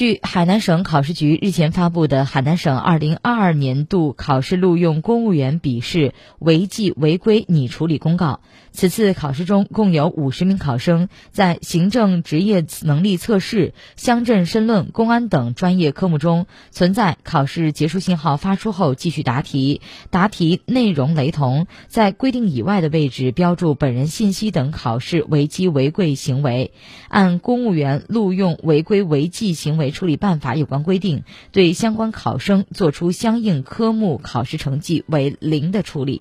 据海南省考试局日前发布的《海南省2022年度考试录用公务员笔试违纪违规拟处理公告》，此次考试中共有五十名考生在行政职业能力测试、乡镇申论、公安等专业科目中存在考试结束信号发出后继续答题、答题内容雷同、在规定以外的位置标注本人信息等考试违纪违规行为，按公务员录用违规违纪行为。处理办法有关规定，对相关考生作出相应科目考试成绩为零的处理。